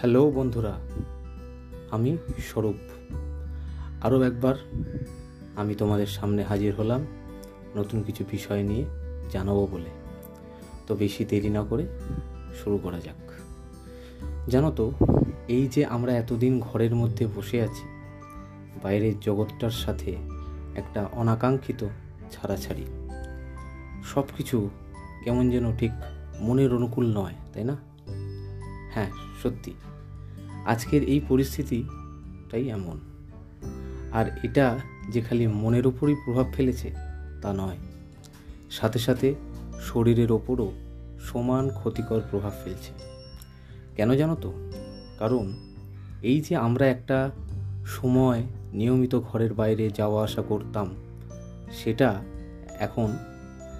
Hello বন্ধুরা, আমি স্বরূপ। আরও একবার আমি তোমাদের সামনে হাজির হলাম নতুন কিছু বিষয় নিয়ে জানাব বলে। তো বেশি দেরি না করে শুরু করা যাক। জানো তো, এই যে আমরা এতদিন ঘরের মধ্যে বসে আছি, বাইরের জগৎটার সাথে একটা অনাকাঙ্ক্ষিত ছাড়াছাড়ি। সব কিছু কেমন যেন ঠিক মনের অনুকূল নয়, তাই না? হ্যাঁ সত্যি। আজকের এই পরিস্থিতিটাই এমন। আর এটা যে খালি মনের উপরই প্রভাব ফেলেছে, তা নয়। সাথে সাথে শরীরের ওপরও সমান ক্ষতিকর প্রভাব ফেলছে। কেন জানো তো? কারণ এই যে আমরা একটা সময় নিয়মিত ঘরের বাইরে যাওয়া আসা করতাম, সেটা এখন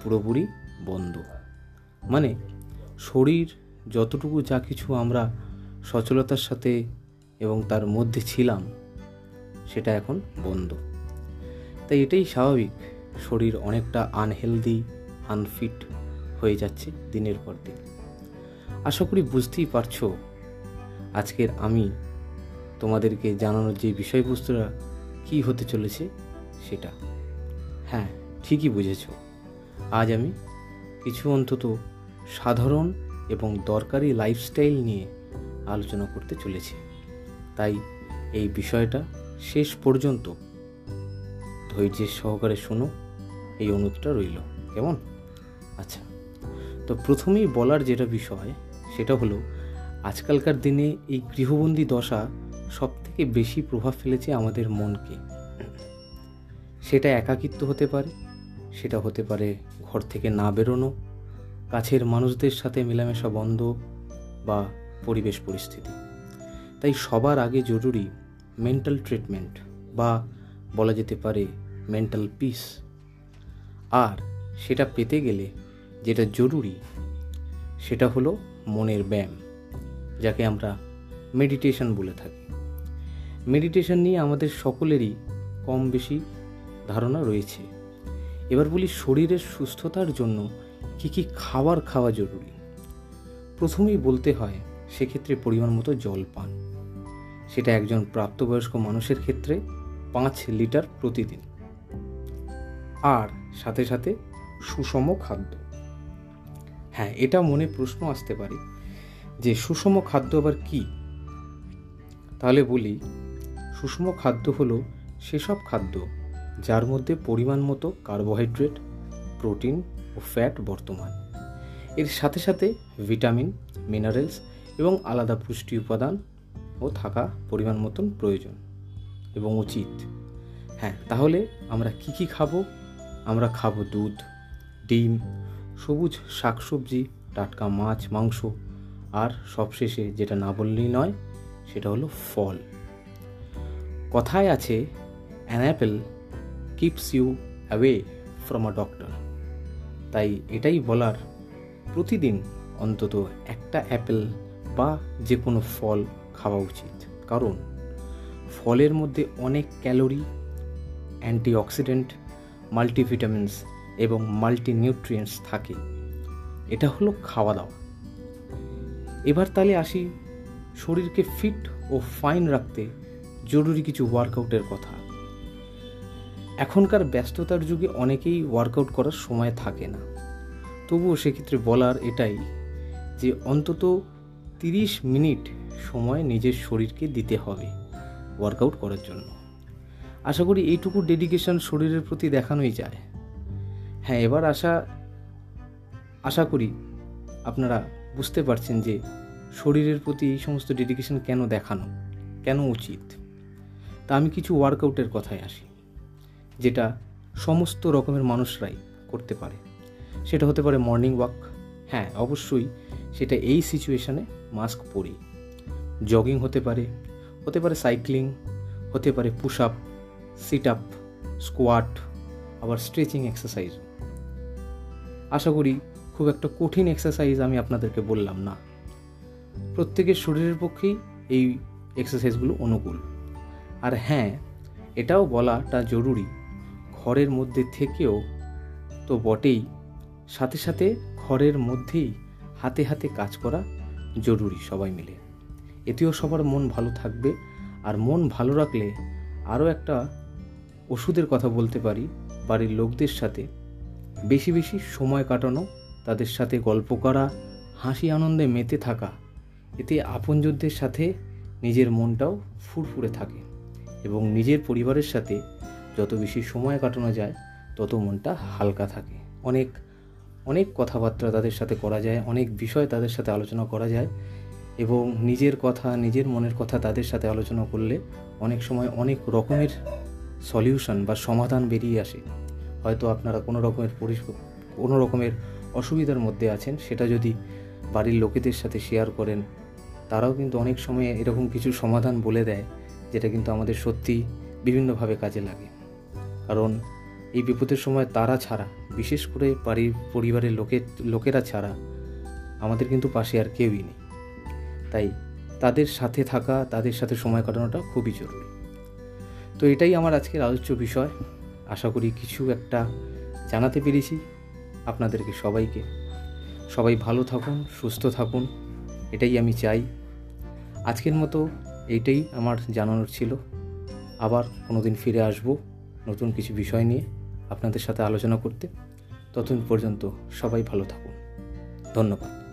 পুরোপুরি বন্ধ। মানে শরীর যতটুকু যা কিছু আমরা সচলতার সাথে এবং তার মধ্যে ছিলাম, সেটা এখন বন্ধ। তাই এটাই স্বাভাবিক, শরীর অনেকটা আনহেলদি আনফিট হয়ে যাচ্ছে দিনের পর দিন। আশা করি বুঝতেই পারছ, আজকের আমি তোমাদেরকে জানানোর যে বিষয়বস্তুরা কি হতে চলেছে সেটা। হ্যাঁ ঠিকই বুঝেছ। আজ আমি কিছু অন্তত সাধারণ এবং দরকারি লাইফস্টাইল নিয়ে আলোচনা করতে চলেছি। তাই এই বিষয়টা শেষ পর্যন্ত ধৈর্যের সহকারে শোনো, এই অনুরোধটা রইল। কেমন? আচ্ছা তো প্রথমেই বলার যেটা বিষয়, সেটা হলো আজকালকার দিনে এই গৃহবন্দী দশা সব থেকে বেশি প্রভাব ফেলেছে আমাদের মনকে। সেটা একাকিত্ব হতে পারে, সেটা হতে পারে ঘর থেকে না বেরোনো, কাছের মানুষদের সাথে মেলামেশা বন্ধ বা পরিবেশ পরিস্থিতি। তাই সবার আগে জরুরি মেন্টাল ট্রিটমেন্ট বা বলা যেতে পারে মেন্টাল পিস আর সেটা পেতে গেলে যেটা জরুরি, সেটা হলো মনের ব্যায়াম, যাকে আমরা মেডিটেশন বলে থাকি। মেডিটেশন নিয়ে আমাদের সকলেরই কম বেশি ধারণা রয়েছে। এবার বলি শরীরের সুস্থতার জন্য কি কি খাবার খাওয়া জরুরি? প্রথমেই বলতে হয় সেক্ষেত্রে পরিমাণ মতো জল পান। সেটা একজন প্রাপ্তবয়স্ক মানুষের ক্ষেত্রে পাঁচ লিটার প্রতিদিন। আর সাথে সাথে সুষম খাদ্য। হ্যাঁ এটা মনে প্রশ্ন আসতে পারে যে সুষম খাদ্য আবার কি? তাহলে বলি, সুষম খাদ্য হলো সেসব খাদ্য যার মধ্যে পরিমাণ মতো কার্বোহাইড্রেট, প্রোটিন ও ফ্যাট বর্তমান। এর সাথে সাথে ভিটামিন, মিনারেলস এবং আলাদা পুষ্টি উপাদান ও থাকা পরিমাণ মতন প্রয়োজন এবং উচিত। হ্যাঁ তাহলে আমরা কি কি খাব? আমরা খাব দুধ, ডিম, সবুজ শাকসবজি, টাটকা মাছ, মাংস আর সবশেষে যেটা না বললেই নয়, সেটা হলো ফল। কথায় আছে an apple keeps you away from a doctor তাই এটাই বলার প্রতিদিন অন্তত একটা অ্যাপেল বা যে কোনো ফল খাওয়া উচিত। কারণ ফলের মধ্যে অনেক ক্যালোরি, অ্যান্টিঅক্সিডেন্ট, মাল্টিভিটামিনস এবং মাল্টি নিউট্রিয়েন্টস থাকে। এটা হলো খাওয়া দাওয়া এবার তাহলে আসি শরীরকে ফিট ও ফাইন রাখতে জরুরি কিছু ওয়ার্কআউটের কথা। এখনকার ব্যস্ততার যুগে অনেকেই ওয়ার্কআউট করার সময় থাকে না। তবুও সেক্ষেত্রে বলার এটাই যে অন্তত তিরিশ মিনিট সময় নিজের শরীরকে দিতে হবে ওয়ার্কআউট করার জন্য। আশা করি এইটুকু ডেডিকেশন শরীরের প্রতি দেখানোই যায়। হ্যাঁ এবার আশা আশা করি আপনারা বুঝতে পারছেন যে শরীরের প্রতি এই সমস্ত ডেডিকেশন কেন দেখানো, কেন উচিত। তা আমি কিছু ওয়ার্কআউটের কথায় আসি, যেটা সমস্ত রকমের মানুষরাই করতে পারে। সেটা হতে পারে মর্নিং ওয়াক হ্যাঁ অবশ্যই সেটা এই সিচুয়েশানে মাস্ক পরি। জগিং হতে পারে হতে পারে সাইক্লিং হতে পারে push up sit up squat আবার স্ট্রেচিং এক্সারসাইজও আশা করি খুব একটা কঠিন এক্সারসাইজ আমি আপনাদেরকে বললাম না। প্রত্যেকের শরীরের পক্ষেই এই এক্সারসাইজগুলো অনুকূল। আর হ্যাঁ এটাও বলাটা জরুরি, ঘরের মধ্যে থেকেও তো বটেই। সাথে সাথে ঘরের মধ্যেই হাতে হাতে কাজ করা জরুরি সবাই মিলে। এতেও সবার মন ভালো থাকবে আর মন ভালো রাখলে আরও একটা ওষুধের কথা বলতে পারি, বাড়ির লোকদের সাথে। বেশি বেশি সময় কাটানো, তাদের সাথে গল্প করা, হাসি আনন্দে মেতে থাকা, এতে আপনজনদের সাথে নিজের মনটাও ফুরফুরে থাকে এবং নিজের পরিবারের সাথে যত বেশি সময় কাটানো যায়, তত মনটা হালকা থাকে। অনেক অনেক কথাবার্তা তাদের সাথে করা যায়, অনেক বিষয় তাদের সাথে আলোচনা করা যায় এবং নিজের কথা, নিজের মনের কথা তাদের সাথে আলোচনা করলে অনেক সময় অনেক রকমের সলিউশন বা সমাধান বেরিয়ে আসে। হয়তো আপনারা কোনো রকমের কোনো রকমের অসুবিধার মধ্যে আছেন, সেটা যদি বাড়ির লোকেদের সাথে শেয়ার করেন, তারাও কিন্তু অনেক সময় এরকম কিছু সমাধান বলে দেয়, যেটা কিন্তু আমাদের সত্যি বিভিন্নভাবে কাজে লাগে। কারণ এই বিপদের সময় তারা ছাড়া, বিশেষ করে বাড়ির পরিবারের লোকের লোকেরা ছাড়া আমাদের কিন্তু পাশে আর কেউই নেই। তাই তাদের সাথে থাকা, তাদের সাথে সময় কাটানোটা খুবই জরুরি। তো এটাই আমার আজকের আলোচ্য বিষয়। আশা করি কিছু একটা জানাতে পেরেছি আপনাদেরকে সবাইকে। সবাই ভালো থাকুন, সুস্থ থাকুন, এটাই আমি চাই। আজকের মতো এইটাই আমার জানানোর ছিল। আবার কোনো দিন ফিরে আসব নতুন কিছু বিষয় নিয়ে। আপনাদের সাথে আলোচনা করতে ততদিন পর্যন্ত সবাই ভালো থাকুন। ধন্যবাদ।